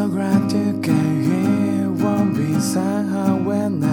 so glad you came here. Won't be sad when I.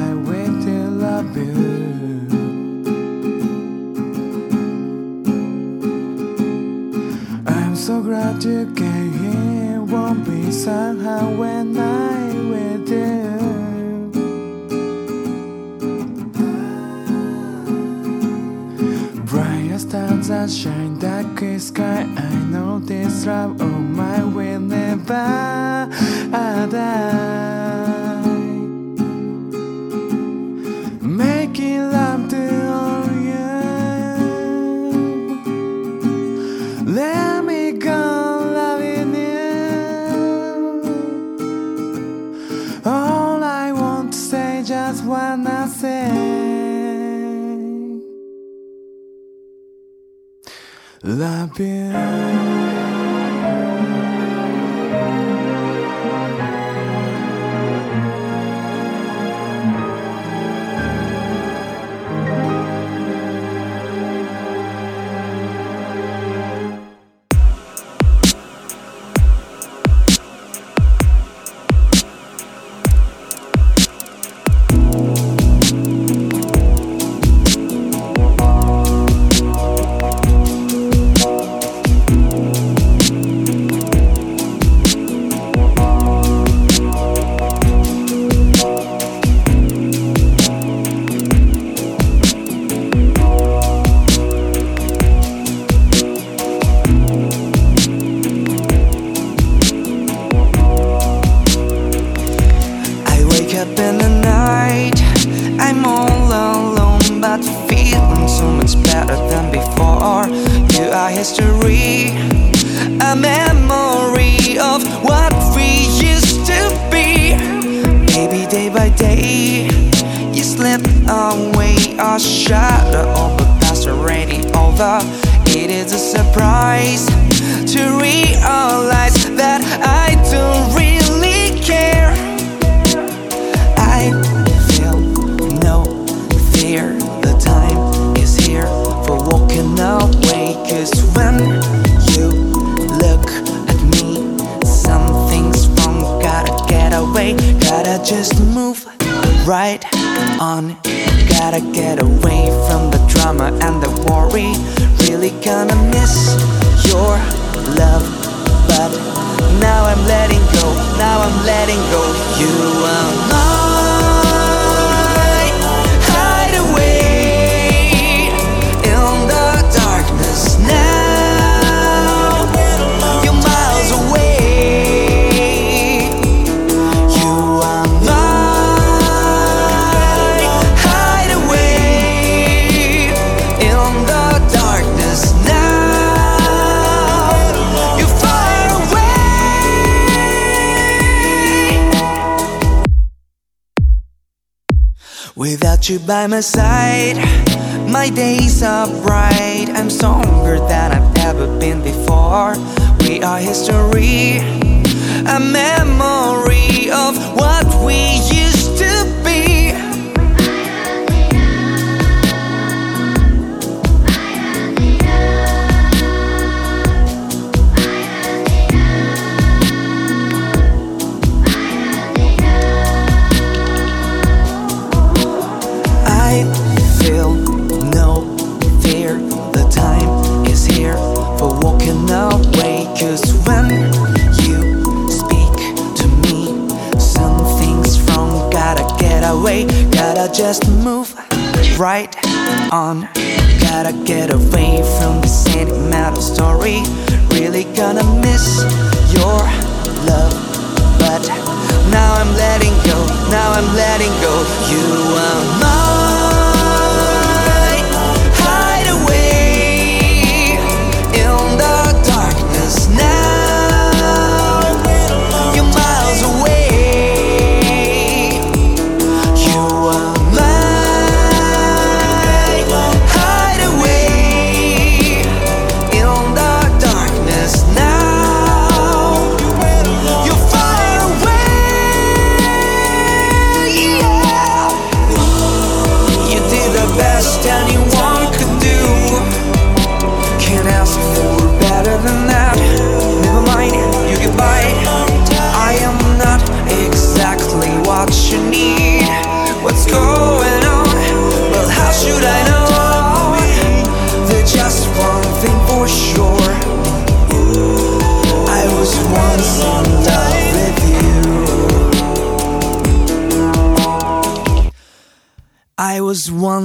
You by my side, my days are bright. I'm stronger than I've ever been before. We are history, a memory of what we used. just move right on. Gotta get away from the sentimental story. Really gonna miss your love. But now I'm letting go, now I'm letting go. You are mine.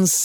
I was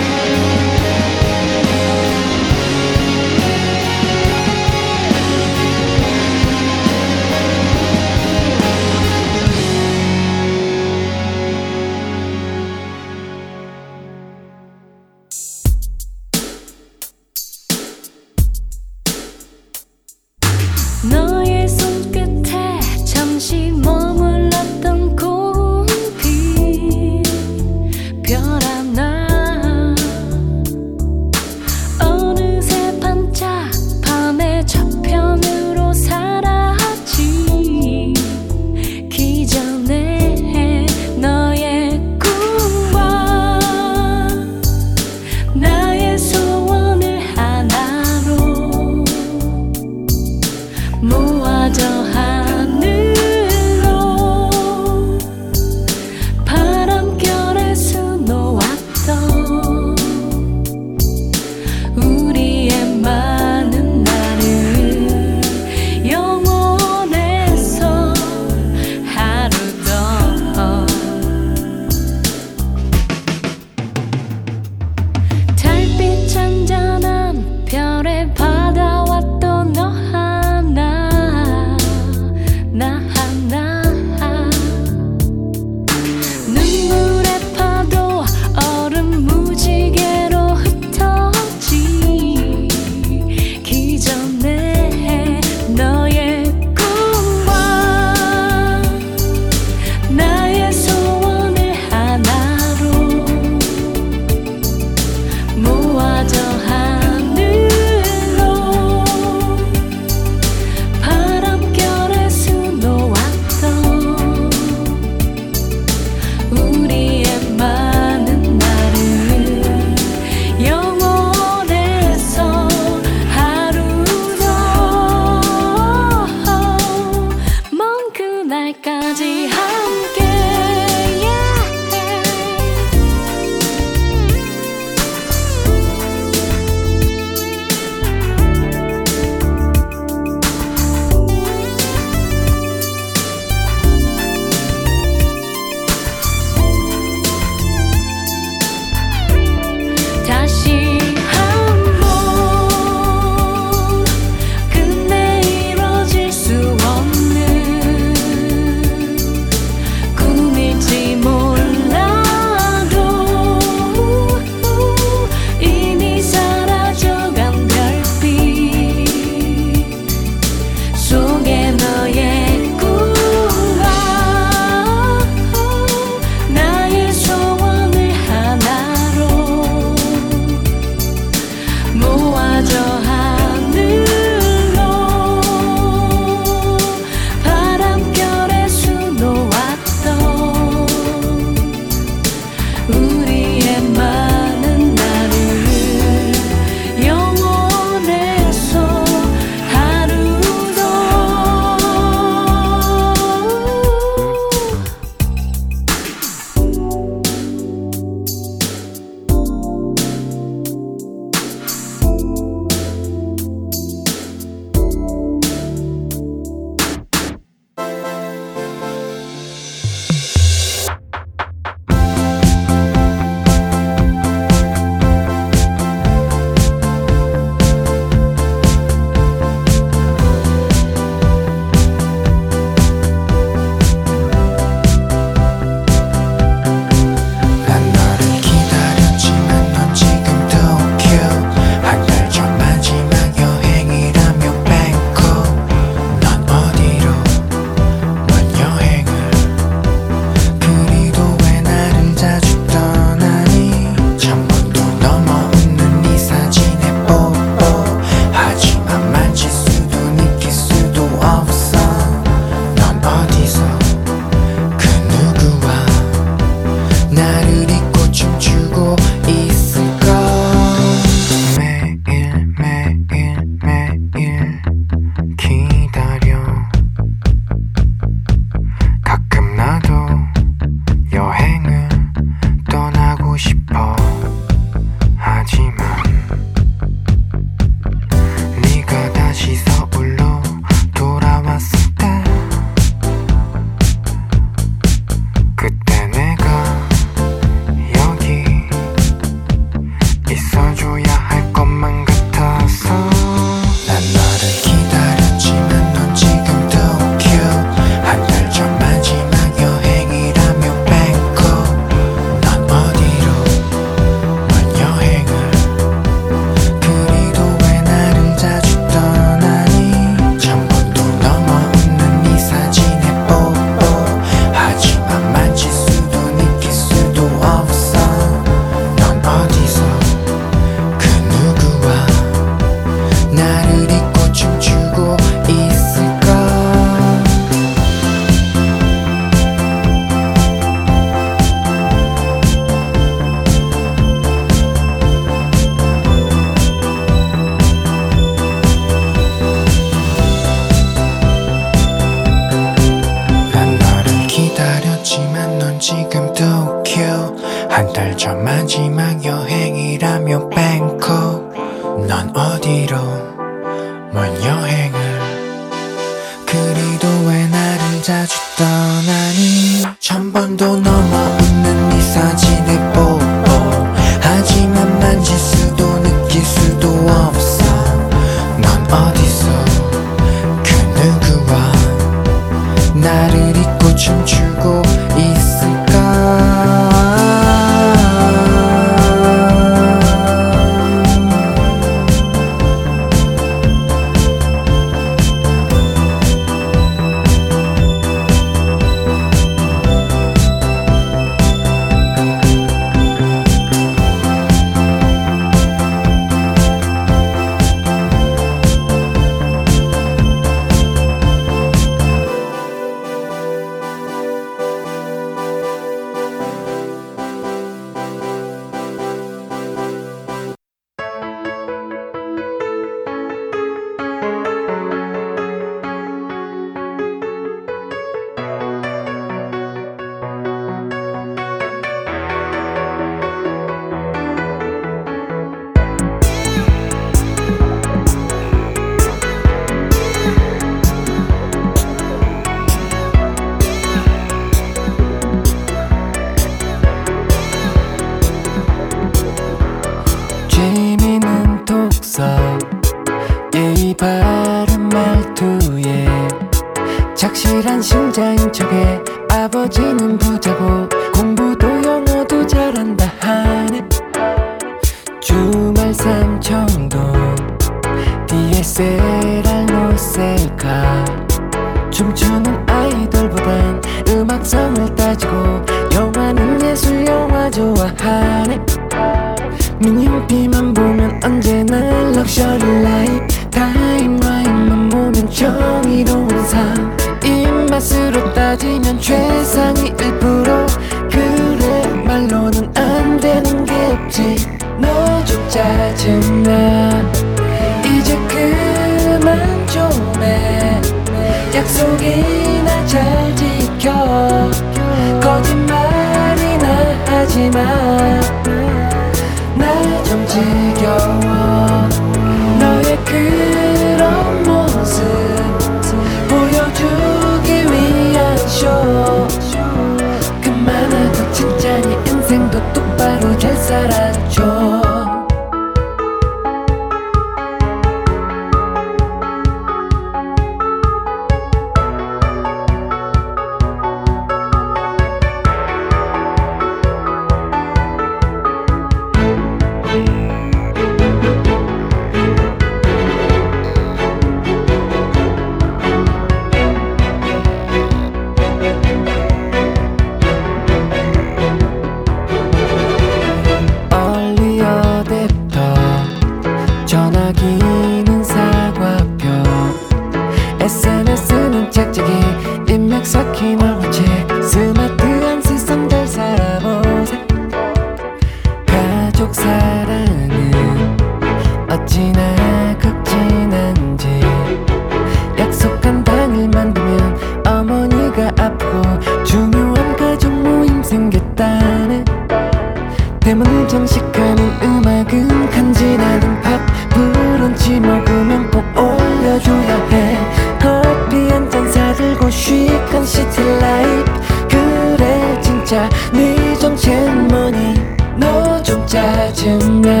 夏天面。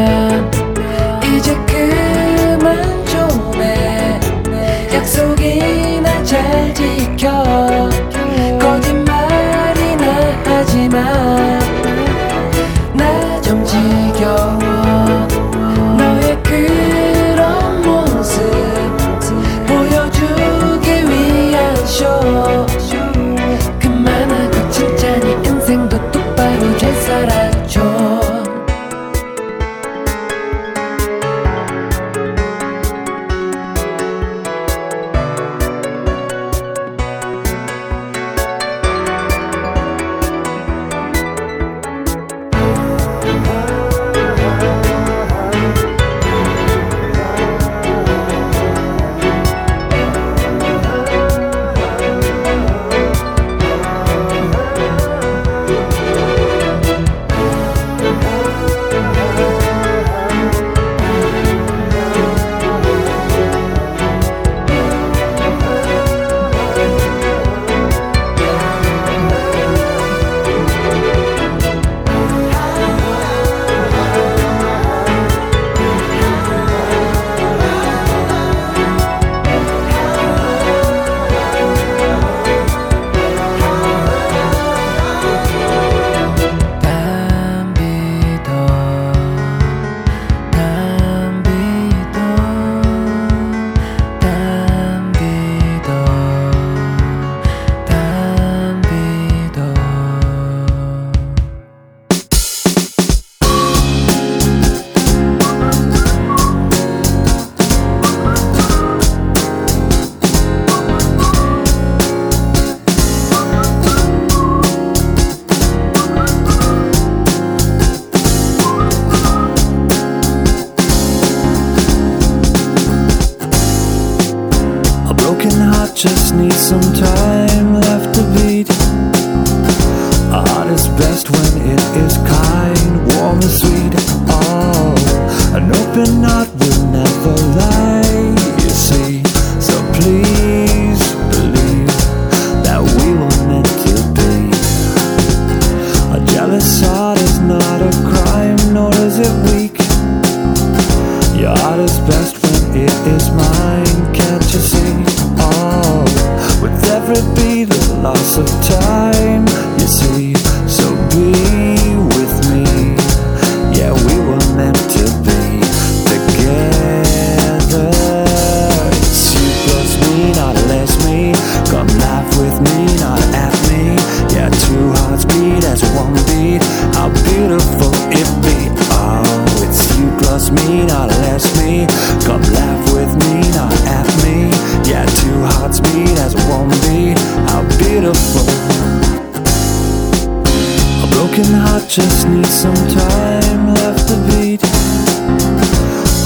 some time left to beat.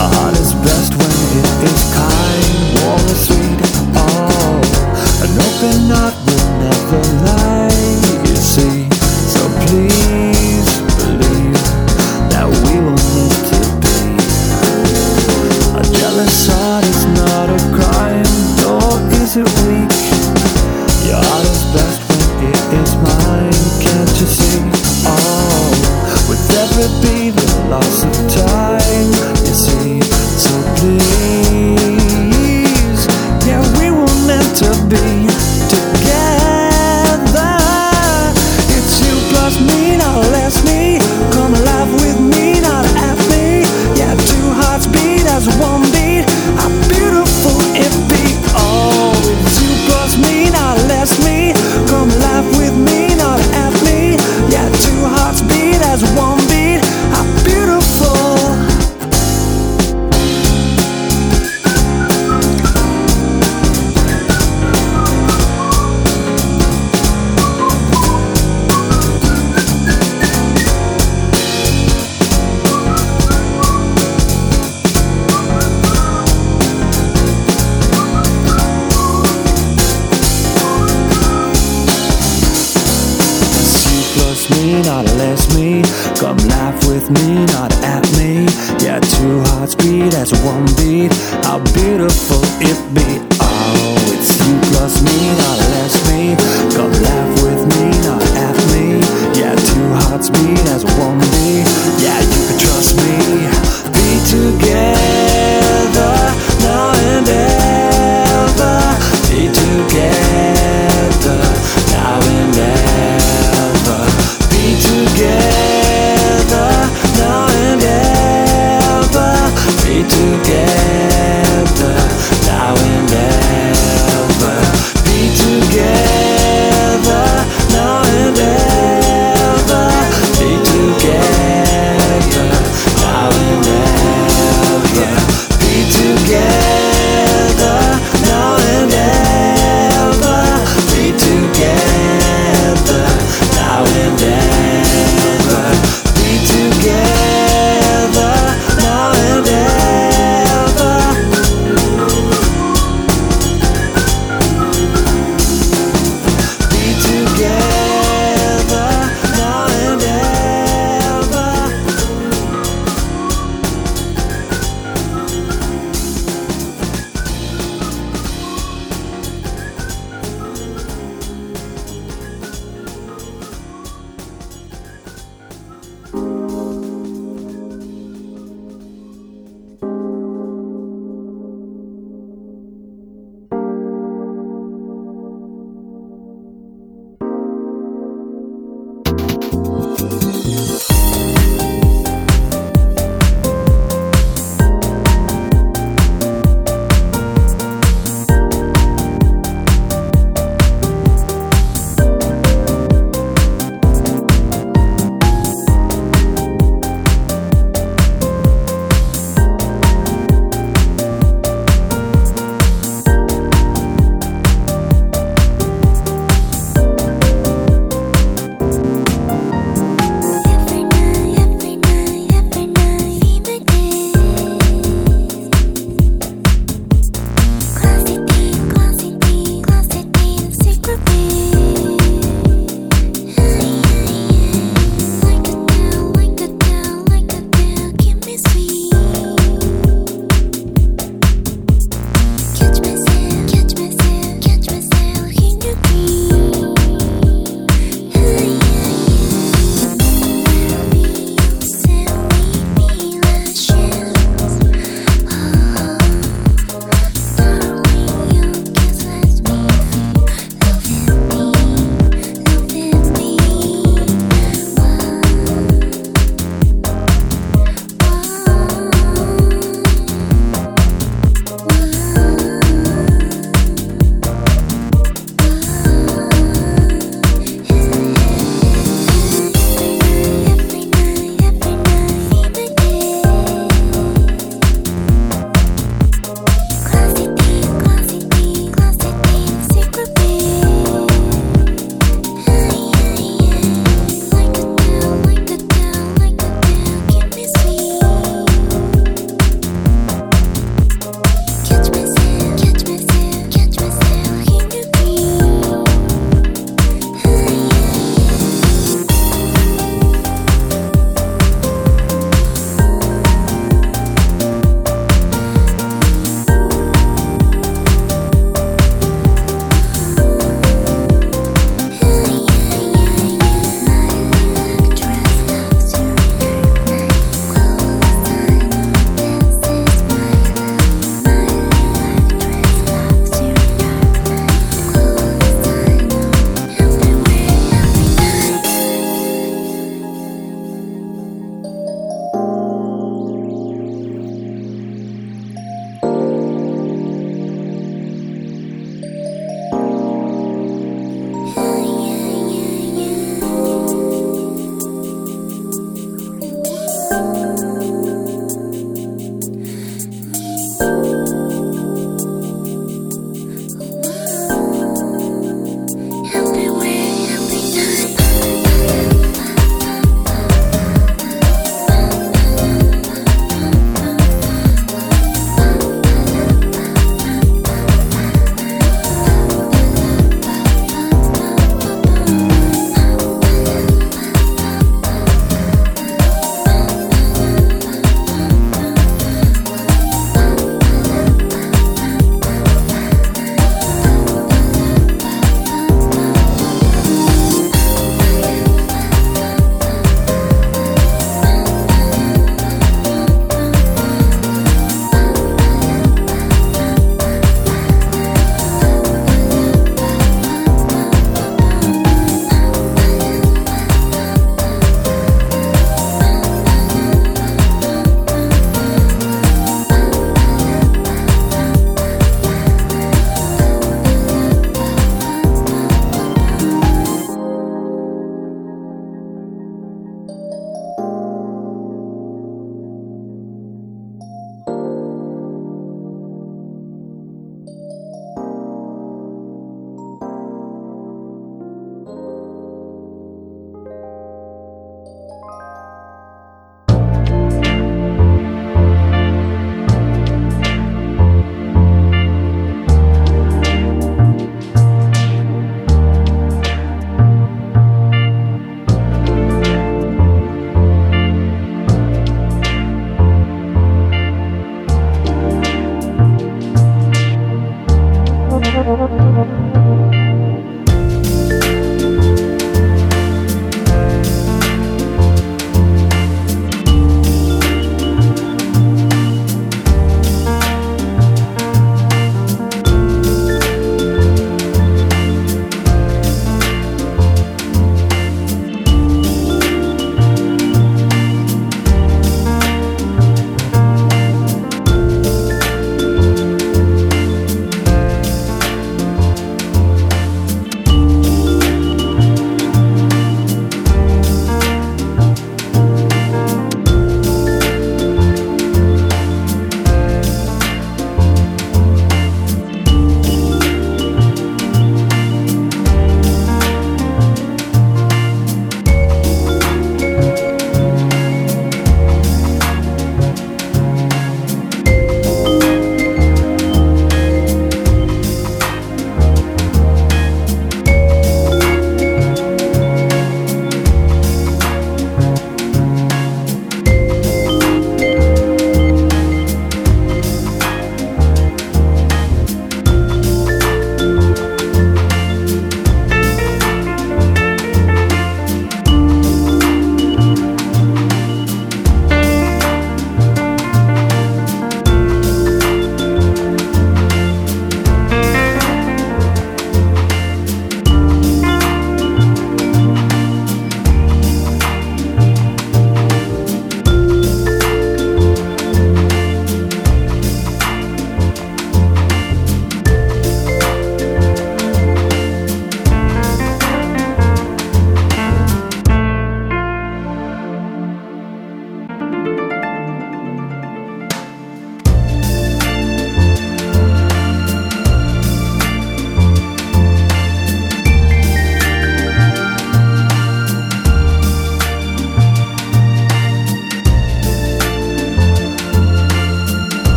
A heart is best when it is cold.